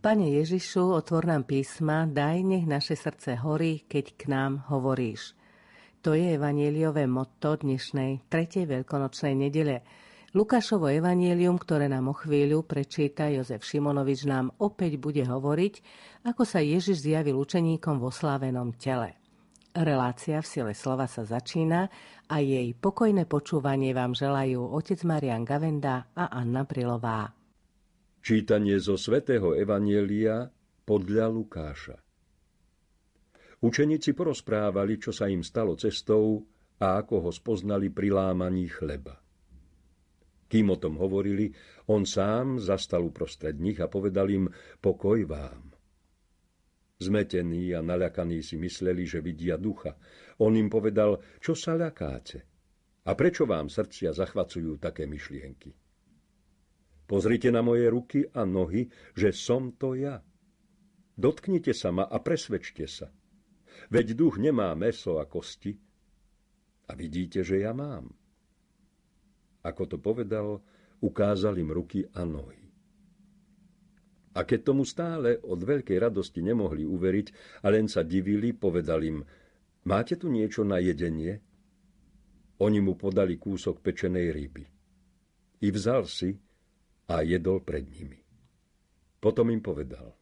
Pane Ježišu, otvor nám písma, daj nech naše srdce horí, keď k nám hovoríš. To je evanieliové motto dnešnej tretej veľkonočnej nedele. Lukášovo evanielium, ktoré nám o chvíľu prečíta Jozef Šimonovič, nám opäť bude hovoriť, ako sa Ježiš zjavil učeníkom vo slávenom tele. Relácia v sile slova sa začína a jej pokojné počúvanie vám želajú otec Marian Gavenda a Anna Prilová. Čítanie zo svätého Evanielia podľa Lukáša. Učeníci porozprávali, čo sa im stalo cestou a ako ho spoznali pri lámaní chleba. Kým o tom hovorili, on sám zastal uprostred nich a povedal im pokoj vám. Zmetení a naľakaní si mysleli, že vidia ducha. On im povedal, čo sa ľakáte? A prečo vám srdcia zachvacujú také myšlienky? Pozrite na moje ruky a nohy, že som to ja. Dotknite sa ma a presvedčte sa. Veď duch nemá meso a kosti. A vidíte, že ja mám. Ako to povedal, ukázal im ruky a nohy. A keď tomu stále od veľkej radosti nemohli uveriť a len sa divili, povedal im, máte tu niečo na jedenie? Oni mu podali kúsok pečenej ryby. I vzal si a jedol pred nimi. Potom im povedal,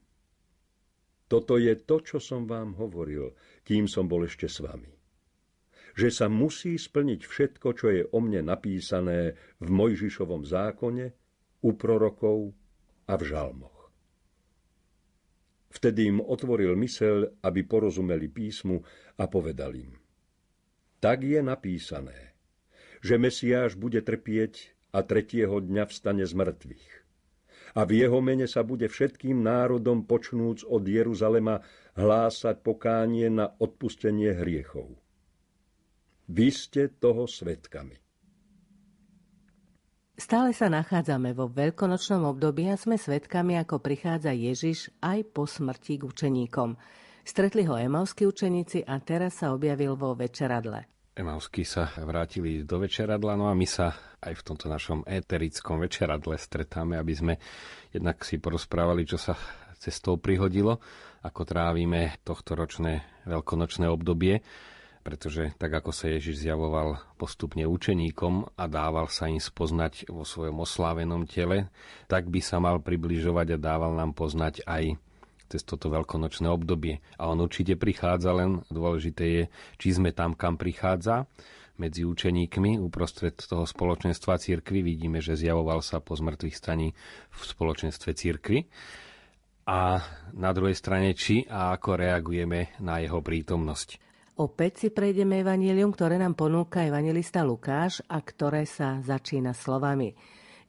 toto je to, čo som vám hovoril, kým som bol ešte s vami. Že sa musí splniť všetko, čo je o mne napísané v Mojžišovom zákone, u prorokov a v žalmoch. Vtedy im otvoril mysel, aby porozumeli písmu a povedal im. Tak je napísané, že Mesiáš bude trpieť a tretieho dňa vstane z mŕtvych. A v jeho mene sa bude všetkým národom počnúc od Jeruzalema hlásať pokánie na odpustenie hriechov. Vy ste toho svetkami. Stále sa nachádzame vo veľkonočnom období a sme svetkami, ako prichádza Ježiš aj po smrti k učeníkom. Stretli ho emavskí učeníci a teraz sa objavil vo večeradle. Emavsky sa vrátili do večeradla, no a my sa aj v tomto našom éterickom večeradle stretáme, aby sme jednak si porozprávali, čo sa cestou prihodilo, ako trávime tohto ročné veľkonočné obdobie, pretože tak ako sa Ježiš zjavoval postupne učeníkom a dával sa im spoznať vo svojom oslávenom tele, tak by sa mal približovať a dával nám poznať aj cez toto veľkonočné obdobie. A on určite prichádza, len dôležité je, či sme tam, kam prichádza medzi učeníkmi uprostred toho spoločenstva církvy. Vidíme, že zjavoval sa po zmrtvých staní v spoločenstve církvy. A na druhej strane, či a ako reagujeme na jeho prítomnosť. Opäť si prejdeme evanílium, ktoré nám ponúka evangelista Lukáš a ktoré sa začína slovami.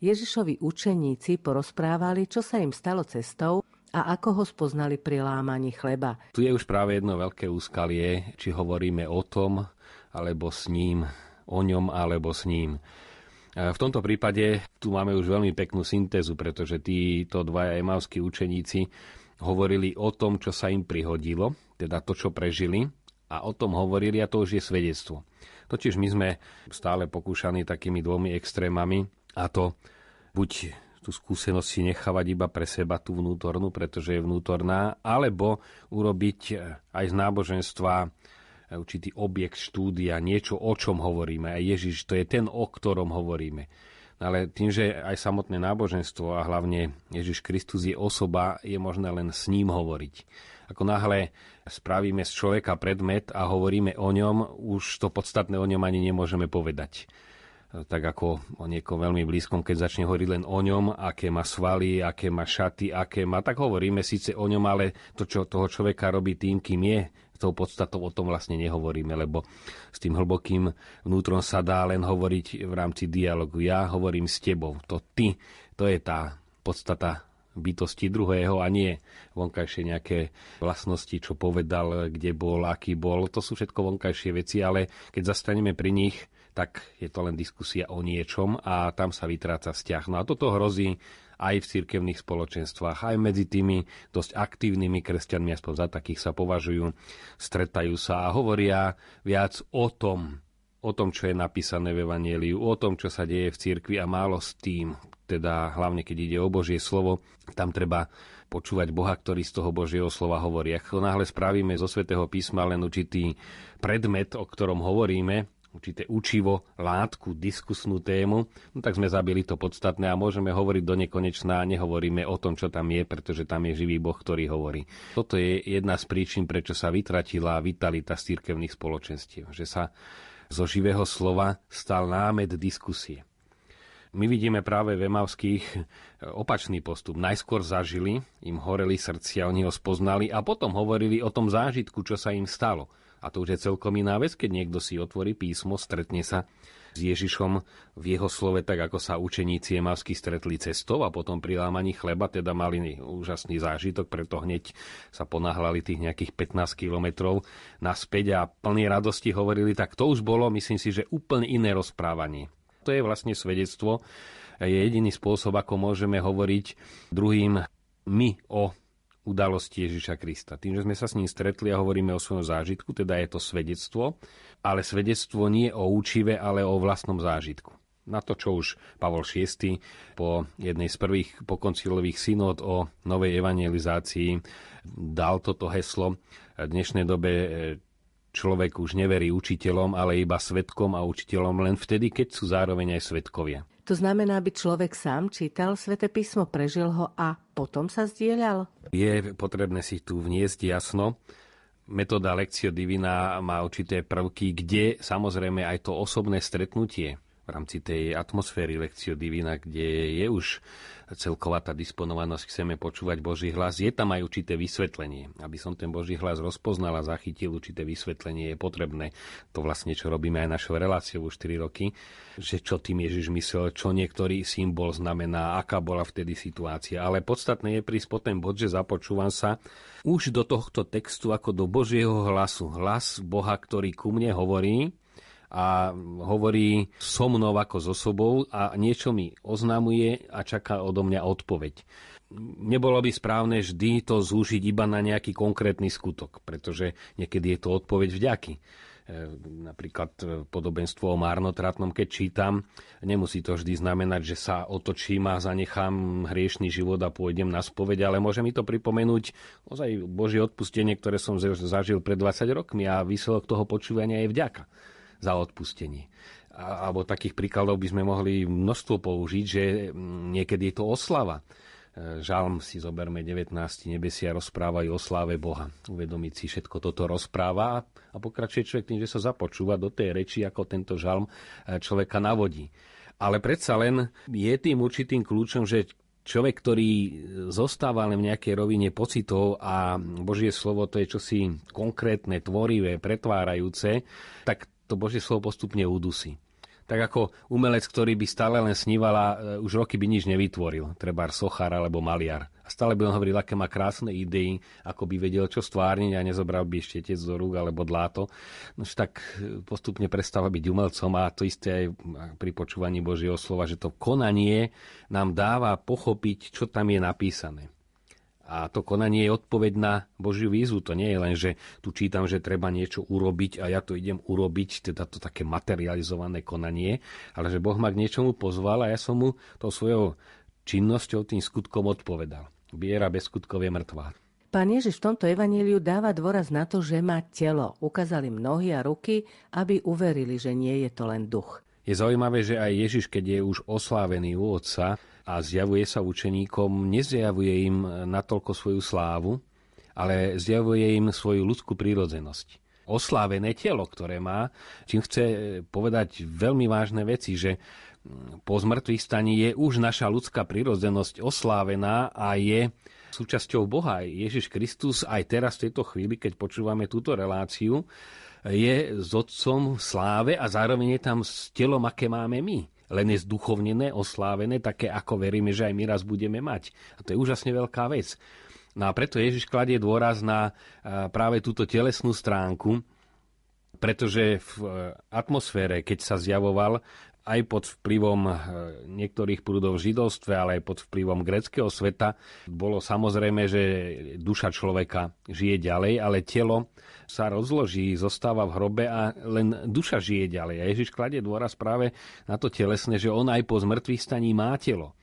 Ježišovi učeníci porozprávali, čo sa im stalo cestou a ako ho spoznali pri lámaní chleba? Tu je už práve jedno veľké úskalie, či hovoríme o tom, alebo s ním, o ňom, alebo s ním. V tomto prípade tu máme už veľmi peknú syntézu, pretože títo dvaja emavskí učeníci hovorili o tom, čo sa im prihodilo, teda to, čo prežili, a o tom hovorili a to už je svedectvo. Totiž my sme stále pokúšaní takými dvomi extrémami a to buď tú skúsenosť si nechávať iba pre seba, tú vnútornú, pretože je vnútorná, alebo urobiť e, aj z náboženstva e, určitý objekt štúdia, niečo, o čom hovoríme. A Ježiš, to je ten, o ktorom hovoríme. Ale tým, že aj samotné náboženstvo a hlavne Ježiš Kristus je osoba, je možné len s ním hovoriť. Ako náhle spravíme z človeka predmet a hovoríme o ňom, už to podstatné o ňom ani nemôžeme povedať tak ako o niekom veľmi blízkom, keď začne hovoriť len o ňom, aké má svaly, aké má šaty, aké má, tak hovoríme síce o ňom, ale to, čo toho človeka robí tým, kým je, tou podstatou o tom vlastne nehovoríme, lebo s tým hlbokým vnútrom sa dá len hovoriť v rámci dialogu. Ja hovorím s tebou, to ty, to je tá podstata bytosti druhého a nie vonkajšie nejaké vlastnosti, čo povedal, kde bol, aký bol. To sú všetko vonkajšie veci, ale keď zastaneme pri nich, tak je to len diskusia o niečom a tam sa vytráca vzťah. No a toto hrozí aj v cirkevných spoločenstvách, aj medzi tými dosť aktívnymi kresťanmi, aspoň za takých sa považujú, stretajú sa a hovoria viac o tom, o tom, čo je napísané v Evangeliu, o tom, čo sa deje v cirkvi a málo s tým, teda hlavne keď ide o Božie slovo, tam treba počúvať Boha, ktorý z toho Božieho slova hovorí. Ak náhle spravíme zo svätého písma len určitý predmet, o ktorom hovoríme, určité učivo, látku, diskusnú tému, no tak sme zabili to podstatné a môžeme hovoriť do nekonečná a nehovoríme o tom, čo tam je, pretože tam je živý Boh, ktorý hovorí. Toto je jedna z príčin, prečo sa vytratila vitalita z cirkevných spoločenstiev, že sa zo živého slova stal námed diskusie. My vidíme práve v Emavských e, opačný postup. Najskôr zažili, im horeli srdcia, oni ho spoznali a potom hovorili o tom zážitku, čo sa im stalo. A to už je celkom iná vec, keď niekto si otvorí písmo, stretne sa s Ježišom v jeho slove, tak ako sa učeníci Emavsky stretli cestou a potom pri lámaní chleba, teda mali úžasný zážitok, preto hneď sa ponáhľali tých nejakých 15 kilometrov naspäť a plný radosti hovorili, tak to už bolo, myslím si, že úplne iné rozprávanie to je vlastne svedectvo. Je jediný spôsob, ako môžeme hovoriť druhým my o udalosti Ježiša Krista. Tým, že sme sa s ním stretli a hovoríme o svojom zážitku, teda je to svedectvo, ale svedectvo nie o účive, ale o vlastnom zážitku. Na to, čo už Pavol VI po jednej z prvých pokoncilových synod o novej evangelizácii dal toto heslo. V dnešnej dobe Človek už neverí učiteľom, ale iba svetkom a učiteľom len vtedy, keď sú zároveň aj svetkovia. To znamená, aby človek sám čítal svete písmo, prežil ho a potom sa zdieľal? Je potrebné si tu vniesť jasno. Metóda Lectio Divina má určité prvky, kde samozrejme aj to osobné stretnutie v rámci tej atmosféry Lekcio Divina, kde je už celková tá disponovanosť, chceme počúvať Boží hlas, je tam aj určité vysvetlenie. Aby som ten Boží hlas rozpoznal a zachytil určité vysvetlenie, je potrebné. To vlastne, čo robíme aj našou reláciou už 4 roky, že čo tým Ježiš myslel, čo niektorý symbol znamená, aká bola vtedy situácia. Ale podstatné je prísť po ten bod, že započúvam sa už do tohto textu ako do Božieho hlasu. Hlas Boha, ktorý ku mne hovorí, a hovorí so mnou ako so sobou a niečo mi oznámuje a čaká odo mňa odpoveď. Nebolo by správne vždy to zúžiť iba na nejaký konkrétny skutok, pretože niekedy je to odpoveď vďaky e, napríklad e, podobenstvo o márnotratnom, keď čítam, nemusí to vždy znamenať, že sa otočím a zanechám hriešný život a pôjdem na spoveď, ale môže mi to pripomenúť ozaj Božie odpustenie, ktoré som zažil pred 20 rokmi a výsledok toho počúvania je vďaka za odpustenie. A, alebo takých príkladov by sme mohli množstvo použiť, že mm, niekedy je to oslava. E, žalm si zoberme 19. nebesia rozprávajú o sláve Boha. Uvedomiť si všetko toto rozpráva a pokračuje človek tým, že sa započúva do tej reči, ako tento žalm e, človeka navodí. Ale predsa len je tým určitým kľúčom, že človek, ktorý zostáva len v nejakej rovine pocitov a Božie slovo to je čosi konkrétne, tvorivé, pretvárajúce, tak to Božie slovo postupne udusí. Tak ako umelec, ktorý by stále len sníval a e, už roky by nič nevytvoril, treba sochár alebo maliar. A stále by on hovoril, aké má krásne idei, ako by vedel, čo stvárniť a nezobral by štetec do rúk alebo dláto. No tak e, postupne prestáva byť umelcom a to isté aj pri počúvaní Božieho slova, že to konanie nám dáva pochopiť, čo tam je napísané. A to konanie je odpoveď na Božiu výzvu. To nie je len, že tu čítam, že treba niečo urobiť a ja to idem urobiť, teda to také materializované konanie, ale že Boh ma k niečomu pozval a ja som mu tou svojou činnosťou, tým skutkom odpovedal. Viera bez skutkov je mŕtvá. Pán Ježiš v tomto evaníliu dáva dôraz na to, že má telo. Ukázali nohy a ruky, aby uverili, že nie je to len duch. Je zaujímavé, že aj Ježiš, keď je už oslávený u Otca, a zjavuje sa učeníkom, nezjavuje im natoľko svoju slávu, ale zjavuje im svoju ľudskú prírodzenosť. Oslávené telo, ktoré má, čím chce povedať veľmi vážne veci, že po zmrtvých staní je už naša ľudská prírodzenosť oslávená a je súčasťou Boha. Ježiš Kristus aj teraz v tejto chvíli, keď počúvame túto reláciu, je s Otcom v sláve a zároveň je tam s telom, aké máme my len je zduchovnené, oslávené, také ako veríme, že aj my raz budeme mať. A to je úžasne veľká vec. No a preto Ježiš kladie dôraz na práve túto telesnú stránku, pretože v e, atmosfére, keď sa zjavoval, aj pod vplyvom e, niektorých prúdov v židovstve, ale aj pod vplyvom greckého sveta, bolo samozrejme, že duša človeka žije ďalej, ale telo sa rozloží, zostáva v hrobe a len duša žije ďalej. A Ježiš kladie dôraz práve na to telesné, že on aj po zmrtvých staní má telo.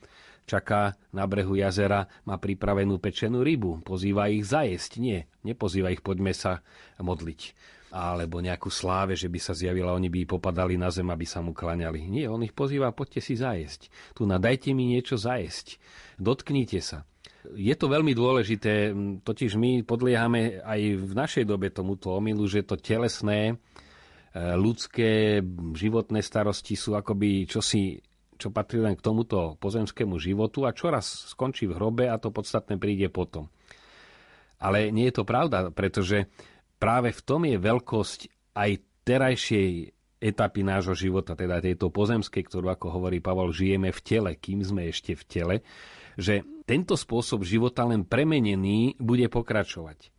Čaká na brehu jazera, má pripravenú pečenú rybu, pozýva ich zajesť. Nie, nepozýva ich, poďme sa modliť alebo nejakú sláve, že by sa zjavila, oni by popadali na zem, aby sa mu klaňali. Nie, on ich pozýva, poďte si zajesť. Tu nadajte mi niečo zajesť. Dotknite sa. Je to veľmi dôležité, totiž my podliehame aj v našej dobe tomuto omilu, že to telesné, e, ľudské, životné starosti sú akoby čosi, čo patrí len k tomuto pozemskému životu a čoraz skončí v hrobe a to podstatné príde potom. Ale nie je to pravda, pretože práve v tom je veľkosť aj terajšej etapy nášho života, teda tejto pozemskej, ktorú, ako hovorí Pavol, žijeme v tele, kým sme ešte v tele, že tento spôsob života len premenený bude pokračovať.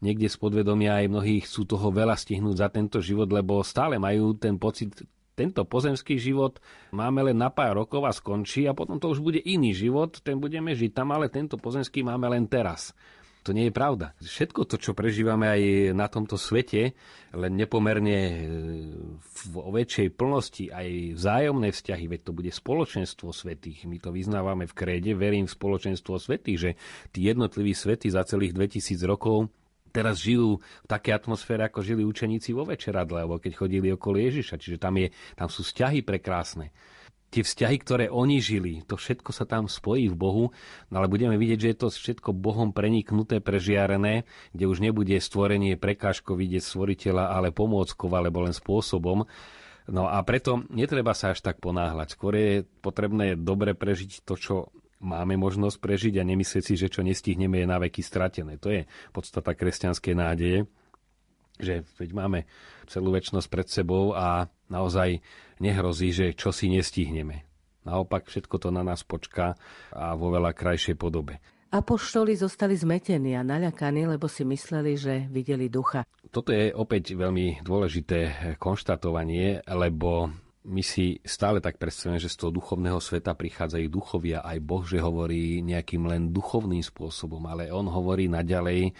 Niekde z podvedomia aj mnohých chcú toho veľa stihnúť za tento život, lebo stále majú ten pocit, tento pozemský život máme len na pár rokov a skončí a potom to už bude iný život, ten budeme žiť tam, ale tento pozemský máme len teraz. To nie je pravda. Všetko to, čo prežívame aj na tomto svete, len nepomerne e, v väčšej plnosti, aj vzájomné vzťahy, veď to bude spoločenstvo svetých. My to vyznávame v kréde, verím v spoločenstvo svetých, že tí jednotliví svety za celých 2000 rokov teraz žijú v takej atmosfére, ako žili učeníci vo večeradle, alebo keď chodili okolo Ježiša. Čiže tam, je, tam sú vzťahy prekrásne tie vzťahy, ktoré oni žili, to všetko sa tam spojí v Bohu, no ale budeme vidieť, že je to všetko Bohom preniknuté, prežiarené, kde už nebude stvorenie prekážko vidieť stvoriteľa, ale pomôckov, alebo len spôsobom. No a preto netreba sa až tak ponáhľať. Skôr je potrebné dobre prežiť to, čo máme možnosť prežiť a nemyslieť si, že čo nestihneme je na veky stratené. To je podstata kresťanskej nádeje, že veď máme celú väčšnosť pred sebou a naozaj nehrozí, že čo si nestihneme. Naopak všetko to na nás počká a vo veľa krajšej podobe. Apoštoli zostali zmetení a naľakaní, lebo si mysleli, že videli ducha. Toto je opäť veľmi dôležité konštatovanie, lebo my si stále tak predstavujeme, že z toho duchovného sveta prichádzajú duchovia, aj Boh, že hovorí nejakým len duchovným spôsobom, ale on hovorí naďalej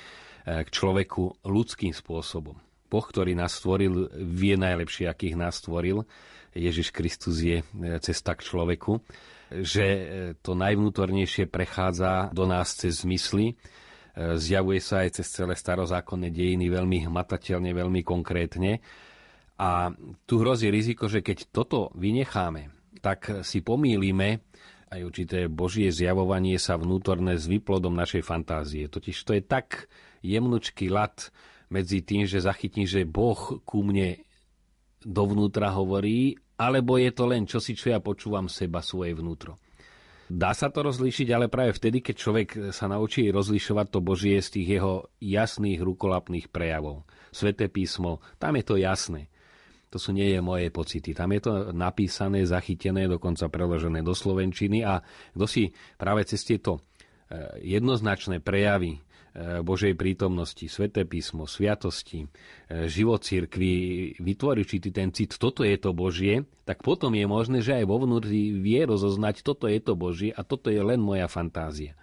k človeku ľudským spôsobom. Boh, ktorý nás stvoril, vie najlepšie, akých nás stvoril. Ježiš Kristus je e, cesta k človeku. Že e, to najvnútornejšie prechádza do nás cez zmysly. E, zjavuje sa aj cez celé starozákonné dejiny veľmi hmatateľne, veľmi konkrétne. A tu hrozí riziko, že keď toto vynecháme, tak si pomýlime aj určité božie zjavovanie sa vnútorné s výplodom našej fantázie. Totiž to je tak jemnučký lat medzi tým, že zachytím, že Boh ku mne dovnútra hovorí, alebo je to len čosi, čo ja počúvam seba, svoje vnútro. Dá sa to rozlíšiť, ale práve vtedy, keď človek sa naučí rozlišovať to Božie z tých jeho jasných rukolapných prejavov. Sveté písmo, tam je to jasné. To sú nie je moje pocity. Tam je to napísané, zachytené, dokonca preložené do slovenčiny a kto si práve cez tieto eh, jednoznačné prejavy E, Božej prítomnosti, sveté písmo, sviatosti, e, život církvy, vytvorí ten cit, toto je to Božie, tak potom je možné, že aj vo vnútri vie rozoznať, toto je to Božie a toto je len moja fantázia.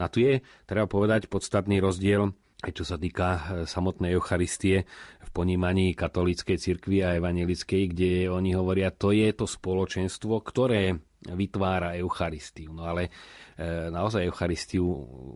A tu je, treba povedať, podstatný rozdiel aj čo sa týka e, samotnej Eucharistie v ponímaní katolíckej cirkvi a evangelickej, kde oni hovoria, to je to spoločenstvo, ktoré vytvára Eucharistiu. No ale E, naozaj Eucharistiu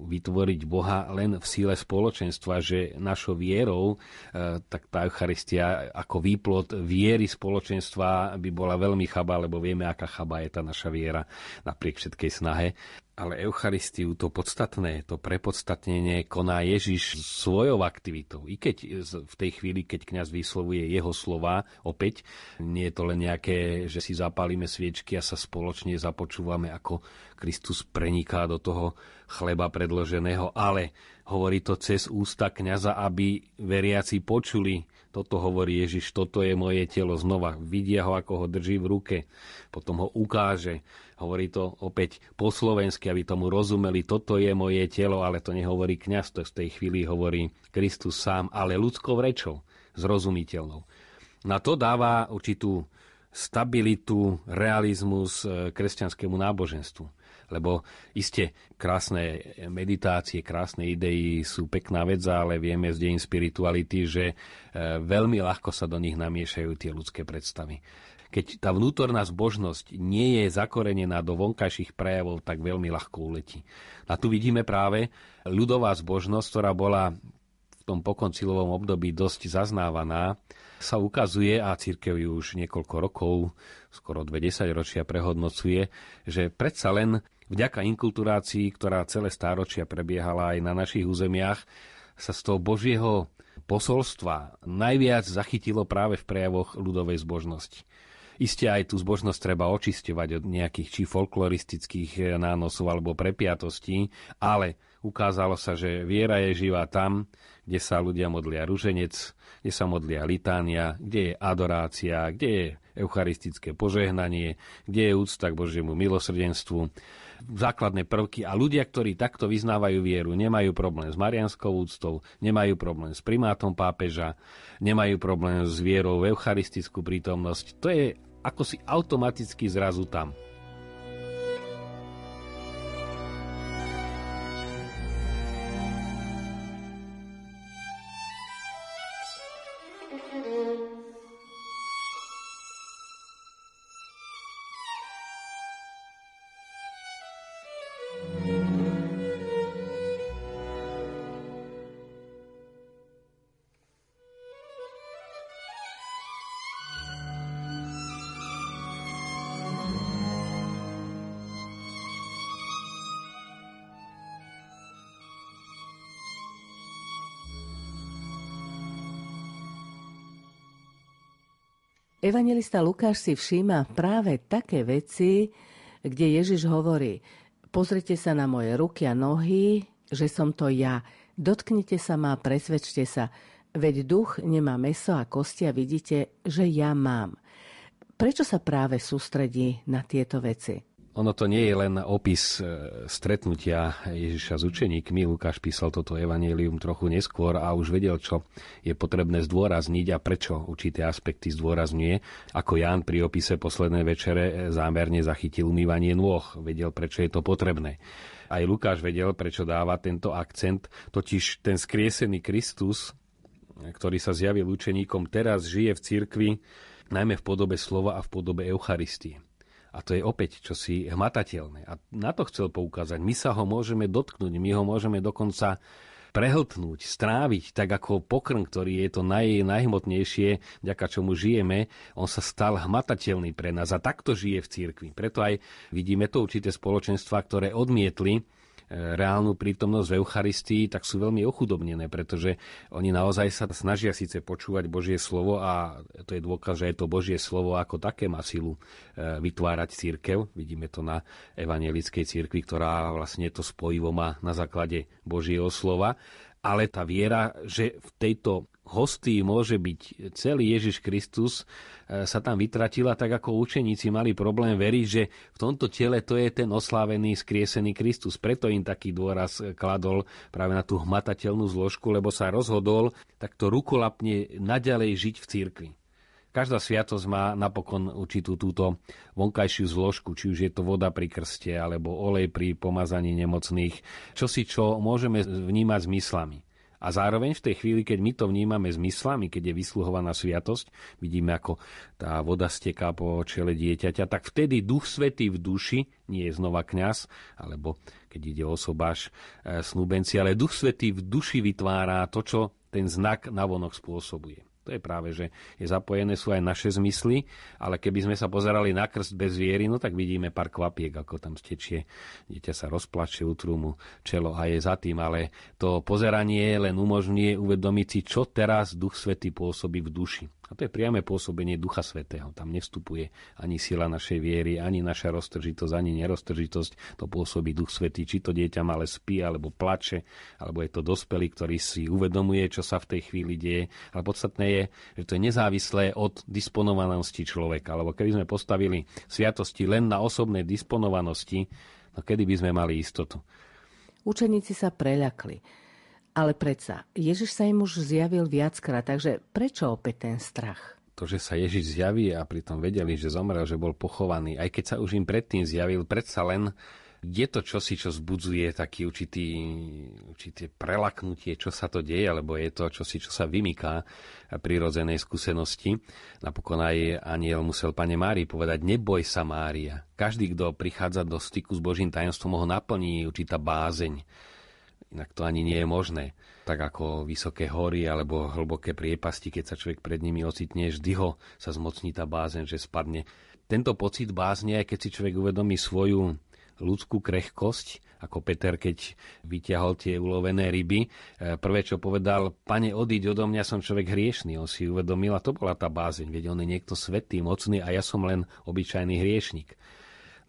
vytvoriť Boha len v síle spoločenstva, že našou vierou, e, tak tá Eucharistia ako výplod viery spoločenstva by bola veľmi chaba, lebo vieme, aká chaba je tá naša viera napriek všetkej snahe ale Eucharistiu, to podstatné, to prepodstatnenie koná Ježiš svojou aktivitou. I keď v tej chvíli, keď kňaz vyslovuje jeho slova, opäť nie je to len nejaké, že si zapálime sviečky a sa spoločne započúvame, ako Kristus preniká do toho chleba predloženého, ale hovorí to cez ústa kňaza, aby veriaci počuli toto hovorí Ježiš, toto je moje telo znova. Vidia ho, ako ho drží v ruke. Potom ho ukáže. Hovorí to opäť po slovensky, aby tomu rozumeli. Toto je moje telo, ale to nehovorí kňaz, to v tej chvíli hovorí Kristus sám, ale ľudskou rečou, zrozumiteľnou. Na to dáva určitú stabilitu, realizmus e, kresťanskému náboženstvu. Lebo iste krásne meditácie, krásne idei sú pekná vec, ale vieme z dejín spirituality, že e, veľmi ľahko sa do nich namiešajú tie ľudské predstavy. Keď tá vnútorná zbožnosť nie je zakorenená do vonkajších prejavov, tak veľmi ľahko uletí. A tu vidíme práve ľudová zbožnosť, ktorá bola v tom pokoncilovom období dosť zaznávaná, sa ukazuje, a církev ju už niekoľko rokov, skoro dve ročia prehodnocuje, že predsa len vďaka inkulturácii, ktorá celé stáročia prebiehala aj na našich územiach, sa z toho Božieho posolstva najviac zachytilo práve v prejavoch ľudovej zbožnosti. Isté aj tú zbožnosť treba očisťovať od nejakých či folkloristických eh, nánosov alebo prepiatostí, ale ukázalo sa, že viera je živá tam, kde sa ľudia modlia ruženec, kde sa modlia litánia, kde je adorácia, kde je eucharistické požehnanie, kde je úcta k Božiemu milosrdenstvu základné prvky a ľudia, ktorí takto vyznávajú vieru, nemajú problém s marianskou úctou, nemajú problém s primátom pápeža, nemajú problém s vierou v eucharistickú prítomnosť. To je ako si automaticky zrazu tam. Evangelista Lukáš si všíma práve také veci, kde Ježiš hovorí, pozrite sa na moje ruky a nohy, že som to ja. Dotknite sa ma, presvedčte sa. Veď duch nemá meso a kosti a vidíte, že ja mám. Prečo sa práve sústredí na tieto veci? Ono to nie je len opis e, stretnutia Ježiša s učeníkmi. Lukáš písal toto evanílium trochu neskôr a už vedel, čo je potrebné zdôrazniť a prečo určité aspekty zdôrazňuje. Ako Ján pri opise poslednej večere e, zámerne zachytil umývanie nôh. Vedel, prečo je to potrebné. Aj Lukáš vedel, prečo dáva tento akcent, totiž ten skriesený Kristus, ktorý sa zjavil učeníkom, teraz žije v cirkvi, najmä v podobe slova a v podobe Eucharistie. A to je opäť čosi hmatateľné. A na to chcel poukázať. My sa ho môžeme dotknúť, my ho môžeme dokonca prehltnúť, stráviť, tak ako pokrm, ktorý je to naj, najhmotnejšie, vďaka čomu žijeme, on sa stal hmatateľný pre nás a takto žije v cirkvi. Preto aj vidíme to určité spoločenstva, ktoré odmietli reálnu prítomnosť v Eucharistii, tak sú veľmi ochudobnené, pretože oni naozaj sa snažia síce počúvať Božie slovo a to je dôkaz, že je to Božie slovo ako také má silu e, vytvárať církev. Vidíme to na evangelickej církvi, ktorá vlastne to spojivo má na základe Božieho slova ale tá viera, že v tejto hostí môže byť celý Ježiš Kristus, e, sa tam vytratila, tak ako učeníci mali problém veriť, že v tomto tele to je ten oslávený, skriesený Kristus. Preto im taký dôraz kladol práve na tú hmatateľnú zložku, lebo sa rozhodol takto rukolapne naďalej žiť v cirkvi. Každá sviatosť má napokon určitú túto vonkajšiu zložku, či už je to voda pri krste, alebo olej pri pomazaní nemocných, čo si čo môžeme vnímať zmyslami. A zároveň v tej chvíli, keď my to vnímame zmyslami, keď je vysluhovaná sviatosť, vidíme, ako tá voda steká po čele dieťaťa, tak vtedy Duch Svetý v duši, nie je znova kňaz, alebo keď ide o sobáš e, snúbenci, ale Duch Svetý v duši vytvára to, čo ten znak navonok spôsobuje. To je práve, že je zapojené sú aj naše zmysly, ale keby sme sa pozerali na krst bez viery, no tak vidíme pár kvapiek, ako tam stečie. Dieťa sa rozplače, utrú mu čelo a je za tým, ale to pozeranie len umožňuje uvedomiť si, čo teraz Duch Svety pôsobí v duši. A to je priame pôsobenie Ducha Svetého. Tam nevstupuje ani sila našej viery, ani naša roztržitosť, ani neroztržitosť. To pôsobí Duch Svetý, či to dieťa malé spí, alebo plače, alebo je to dospelý, ktorý si uvedomuje, čo sa v tej chvíli deje. Ale podstatné je, že to je nezávislé od disponovanosti človeka. Lebo keby sme postavili sviatosti len na osobnej disponovanosti, no kedy by sme mali istotu? Učeníci sa preľakli ale predsa, Ježiš sa im už zjavil viackrát, takže prečo opäť ten strach? to, že sa Ježiš zjaví a pritom vedeli, že zomrel, že bol pochovaný, aj keď sa už im predtým zjavil, predsa len je to čosi, čo zbudzuje taký určitý, určité prelaknutie, čo sa to deje, alebo je to čosi, čo sa vymyká prirodzenej skúsenosti. Napokon aj aniel musel pane Mári povedať, neboj sa Mária. Každý, kto prichádza do styku s Božím tajomstvom, ho naplní určitá bázeň. Inak to ani nie je možné. Tak ako vysoké hory alebo hlboké priepasti, keď sa človek pred nimi ocitne, vždy ho sa zmocní tá bázeň, že spadne. Tento pocit bázne, aj keď si človek uvedomí svoju ľudskú krehkosť, ako Peter, keď vyťahol tie ulovené ryby. E, prvé, čo povedal, pane, odiť odo mňa, som človek hriešný. On si uvedomil, a to bola tá bázeň, veď on je niekto svetý, mocný a ja som len obyčajný hriešnik.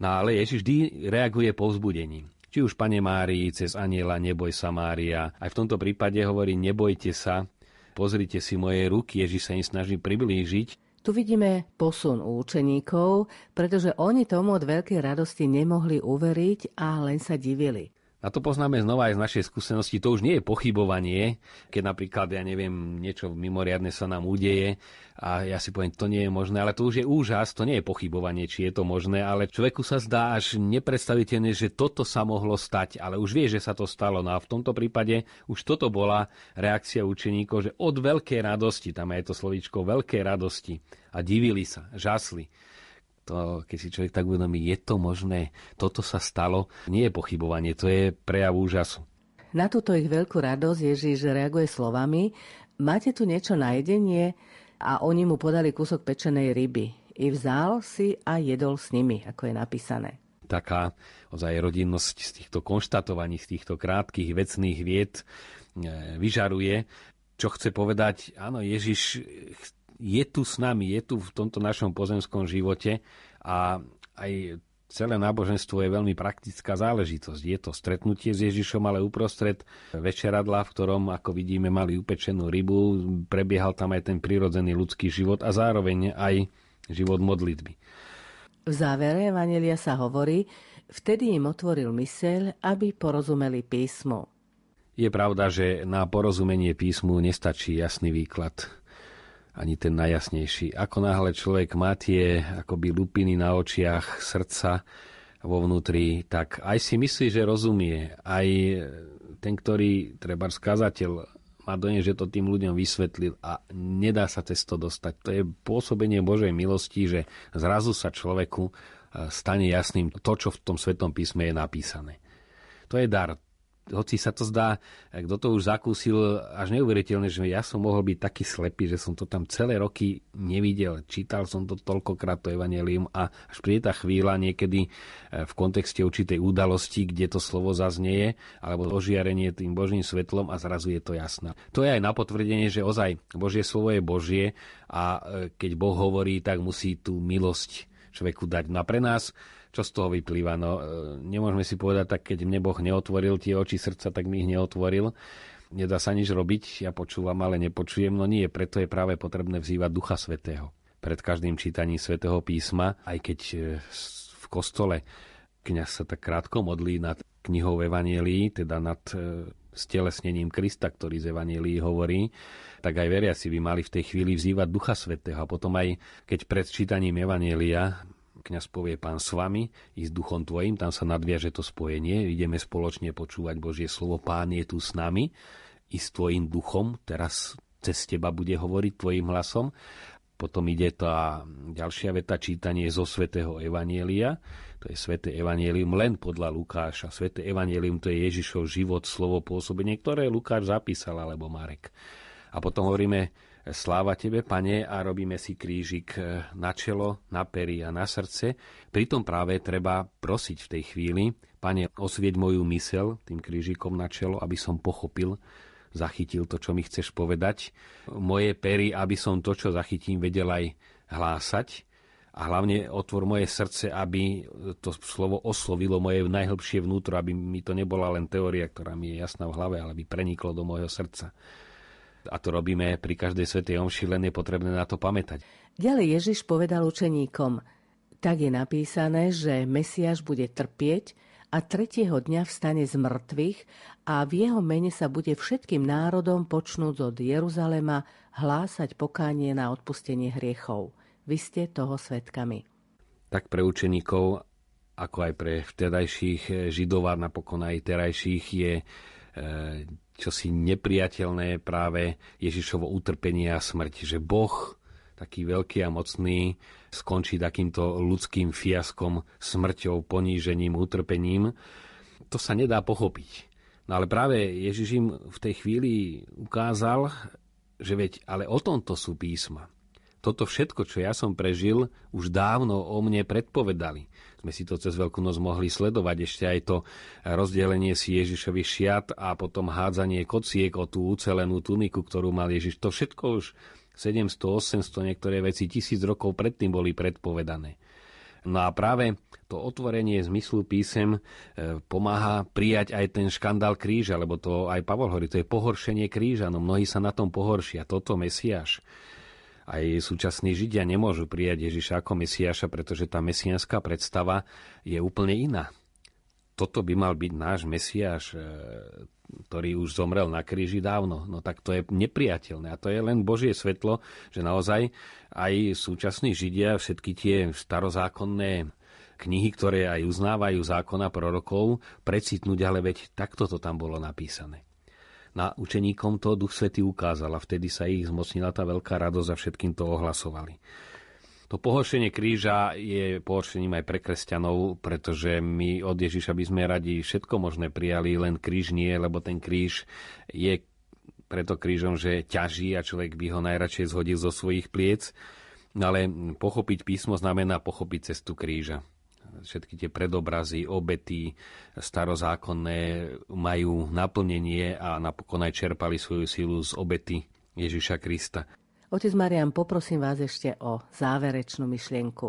No ale Ježiš vždy reaguje povzbudením. Či už Pane Márii, cez aniela, neboj sa Mária. Aj v tomto prípade hovorí, nebojte sa, pozrite si moje ruky, Ježiš sa im snaží priblížiť tu vidíme posun u učeníkov, pretože oni tomu od veľkej radosti nemohli uveriť a len sa divili. A to poznáme znova aj z našej skúsenosti. To už nie je pochybovanie, keď napríklad, ja neviem, niečo mimoriadne sa nám udeje a ja si poviem, to nie je možné, ale to už je úžas, to nie je pochybovanie, či je to možné, ale človeku sa zdá až nepredstaviteľné, že toto sa mohlo stať, ale už vie, že sa to stalo. No a v tomto prípade už toto bola reakcia učeníkov, že od veľkej radosti, tam je to slovíčko veľkej radosti a divili sa, žasli to, keď si človek tak uvedomí, je to možné, toto sa stalo, nie je pochybovanie, to je prejav úžasu. Na túto ich veľkú radosť Ježíš reaguje slovami, máte tu niečo na jedenie? A oni mu podali kúsok pečenej ryby. I vzal si a jedol s nimi, ako je napísané. Taká ozaj rodinnosť z týchto konštatovaní, z týchto krátkých vecných vied e, vyžaruje, čo chce povedať, áno, Ježiš je tu s nami, je tu v tomto našom pozemskom živote a aj celé náboženstvo je veľmi praktická záležitosť. Je to stretnutie s Ježišom, ale uprostred večeradla, v ktorom, ako vidíme, mali upečenú rybu, prebiehal tam aj ten prirodzený ľudský život a zároveň aj život modlitby. V závere Evangelia sa hovorí, vtedy im otvoril myseľ, aby porozumeli písmu. Je pravda, že na porozumenie písmu nestačí jasný výklad ani ten najjasnejší. Ako náhle človek má tie akoby lupiny na očiach srdca vo vnútri, tak aj si myslí, že rozumie. Aj ten, ktorý, treba skazateľ, má dojem, že to tým ľuďom vysvetlil a nedá sa cez to dostať. To je pôsobenie Božej milosti, že zrazu sa človeku e, stane jasným to, čo v tom Svetom písme je napísané. To je dar, hoci sa to zdá, kto to už zakúsil, až neuveriteľné, že ja som mohol byť taký slepý, že som to tam celé roky nevidel. Čítal som to toľkokrát to evanelium a až príde tá chvíľa niekedy eh, v kontexte určitej udalosti, kde to slovo zaznieje, alebo ožiarenie tým Božím svetlom a zrazu je to jasné. To je aj na potvrdenie, že ozaj Božie slovo je Božie a eh, keď Boh hovorí, tak musí tú milosť človeku dať. No a pre nás čo z toho vyplýva? No, e, nemôžeme si povedať tak, keď mne Boh neotvoril tie oči srdca, tak mi ich neotvoril. Nedá sa nič robiť, ja počúvam, ale nepočujem. No nie, preto je práve potrebné vzývať Ducha Svetého. Pred každým čítaním Svetého písma, aj keď e, v kostole kniaz sa tak krátko modlí nad knihou Evanielii, teda nad e, stelesnením Krista, ktorý z Evanielii hovorí, tak aj veriaci by mali v tej chvíli vzývať Ducha Svetého. A potom aj, keď pred čítaním Evanielia kňaz povie pán s vami, i s duchom tvojim, tam sa nadviaže to spojenie, ideme spoločne počúvať Božie slovo, pán je tu s nami, i s tvojim duchom, teraz cez teba bude hovoriť tvojim hlasom. Potom ide tá ďalšia veta, čítanie zo svätého Evanielia, to je sväté Evanielium len podľa Lukáša. Sväté Evanielium to je Ježišov život, slovo, pôsobenie, ktoré Lukáš zapísal, alebo Marek. A potom hovoríme, Sláva Tebe, Pane, a robíme si krížik e, na čelo, na pery a na srdce. Pritom práve treba prosiť v tej chvíli, Pane, osvieť moju mysel tým krížikom na čelo, aby som pochopil, zachytil to, čo mi chceš povedať. Moje pery, aby som to, čo zachytím, vedel aj hlásať. A hlavne otvor moje srdce, aby to slovo oslovilo moje najhlbšie vnútro, aby mi to nebola len teória, ktorá mi je jasná v hlave, ale aby preniklo do môjho srdca a to robíme pri každej svetej omši, len je potrebné na to pamätať. Ďalej Ježiš povedal učeníkom, tak je napísané, že Mesiáš bude trpieť a tretieho dňa vstane z mŕtvych a v jeho mene sa bude všetkým národom počnúť od Jeruzalema hlásať pokánie na odpustenie hriechov. Vy ste toho svetkami. Tak pre učeníkov, ako aj pre vtedajších židov a napokon aj terajších je e, čosi nepriateľné práve Ježišovo utrpenie a smrť. Že Boh taký veľký a mocný, skončí takýmto ľudským fiaskom, smrťou, ponížením, utrpením. To sa nedá pochopiť. No ale práve Ježiš im v tej chvíli ukázal, že veď, ale o tomto sú písma. Toto všetko, čo ja som prežil, už dávno o mne predpovedali. Sme si to cez Veľkú noc mohli sledovať, ešte aj to rozdelenie si Ježišovi šiat a potom hádzanie kociek o tú ucelenú tuniku, ktorú mal Ježiš. To všetko už 700, 800, niektoré veci tisíc rokov predtým boli predpovedané. No a práve to otvorenie zmyslu písem e, pomáha prijať aj ten škandál kríža, lebo to aj Pavol hovorí, to je pohoršenie kríža, no mnohí sa na tom pohoršia. Toto Mesiáš. Aj súčasní Židia nemôžu prijať Ježiša ako Mesiáša, pretože tá mesiánska predstava je úplne iná. Toto by mal byť náš Mesiáš, e, ktorý už zomrel na kríži dávno. No tak to je nepriateľné. A to je len Božie svetlo, že naozaj aj súčasní Židia, všetky tie starozákonné knihy, ktoré aj uznávajú zákona prorokov, precitnúť, ale veď takto to tam bolo napísané. Na učeníkom to Duch Svetý ukázal a vtedy sa ich zmocnila tá veľká radosť a všetkým to ohlasovali. To pohoršenie kríža je pohoršením aj pre kresťanov, pretože my od Ježiša by sme radi všetko možné prijali, len kríž nie, lebo ten kríž je preto krížom, že ťaží a človek by ho najradšej zhodil zo svojich pliec. No ale pochopiť písmo znamená pochopiť cestu kríža. Všetky tie predobrazy, obety starozákonné majú naplnenie a napokon aj čerpali svoju silu z obety Ježiša Krista. Otec Marian, poprosím vás ešte o záverečnú myšlienku.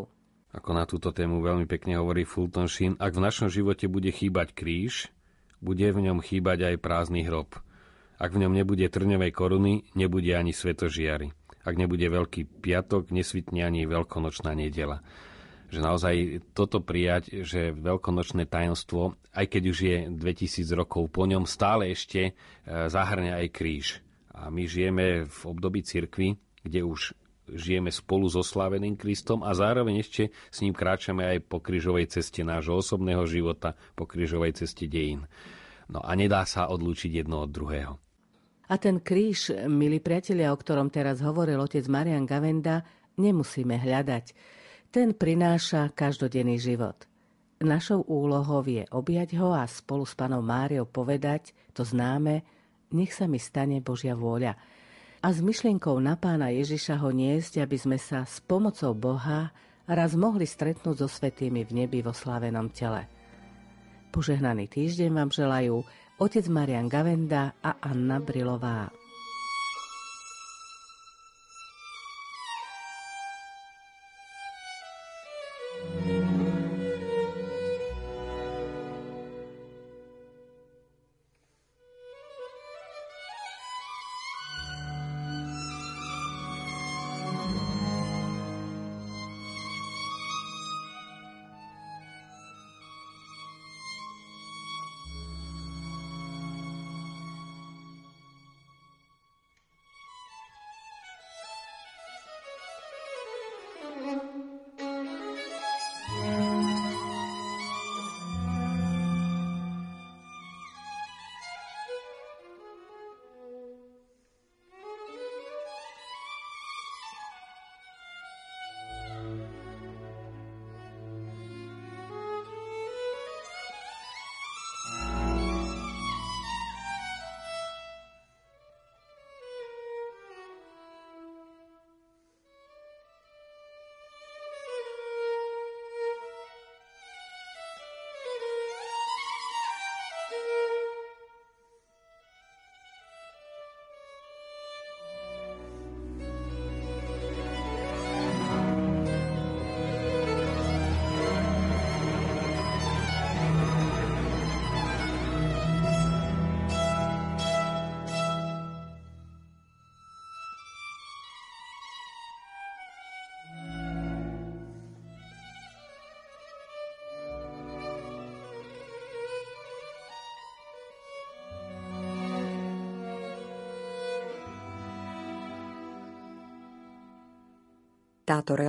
Ako na túto tému veľmi pekne hovorí Fulton Sheen, ak v našom živote bude chýbať kríž, bude v ňom chýbať aj prázdny hrob. Ak v ňom nebude trňovej koruny, nebude ani svetožiary. Ak nebude Veľký piatok, nesvitne ani Veľkonočná nedela. Že naozaj toto prijať, že veľkonočné tajomstvo, aj keď už je 2000 rokov po ňom, stále ešte e, zahrňa aj kríž. A my žijeme v období cirkvy, kde už žijeme spolu so sláveným Kristom a zároveň ešte s ním kráčame aj po krížovej ceste nášho osobného života, po krížovej ceste dejín. No a nedá sa odlúčiť jedno od druhého. A ten kríž, milí priatelia, o ktorom teraz hovoril otec Marian Gavenda, nemusíme hľadať. Ten prináša každodenný život. Našou úlohou je objať ho a spolu s panou Máriou povedať to známe, nech sa mi stane Božia vôľa – a s myšlienkou na pána Ježiša ho niesť, aby sme sa s pomocou Boha raz mohli stretnúť so svetými v nebi vo slavenom tele. Požehnaný týždeň vám želajú otec Marian Gavenda a Anna Brilová. dittatore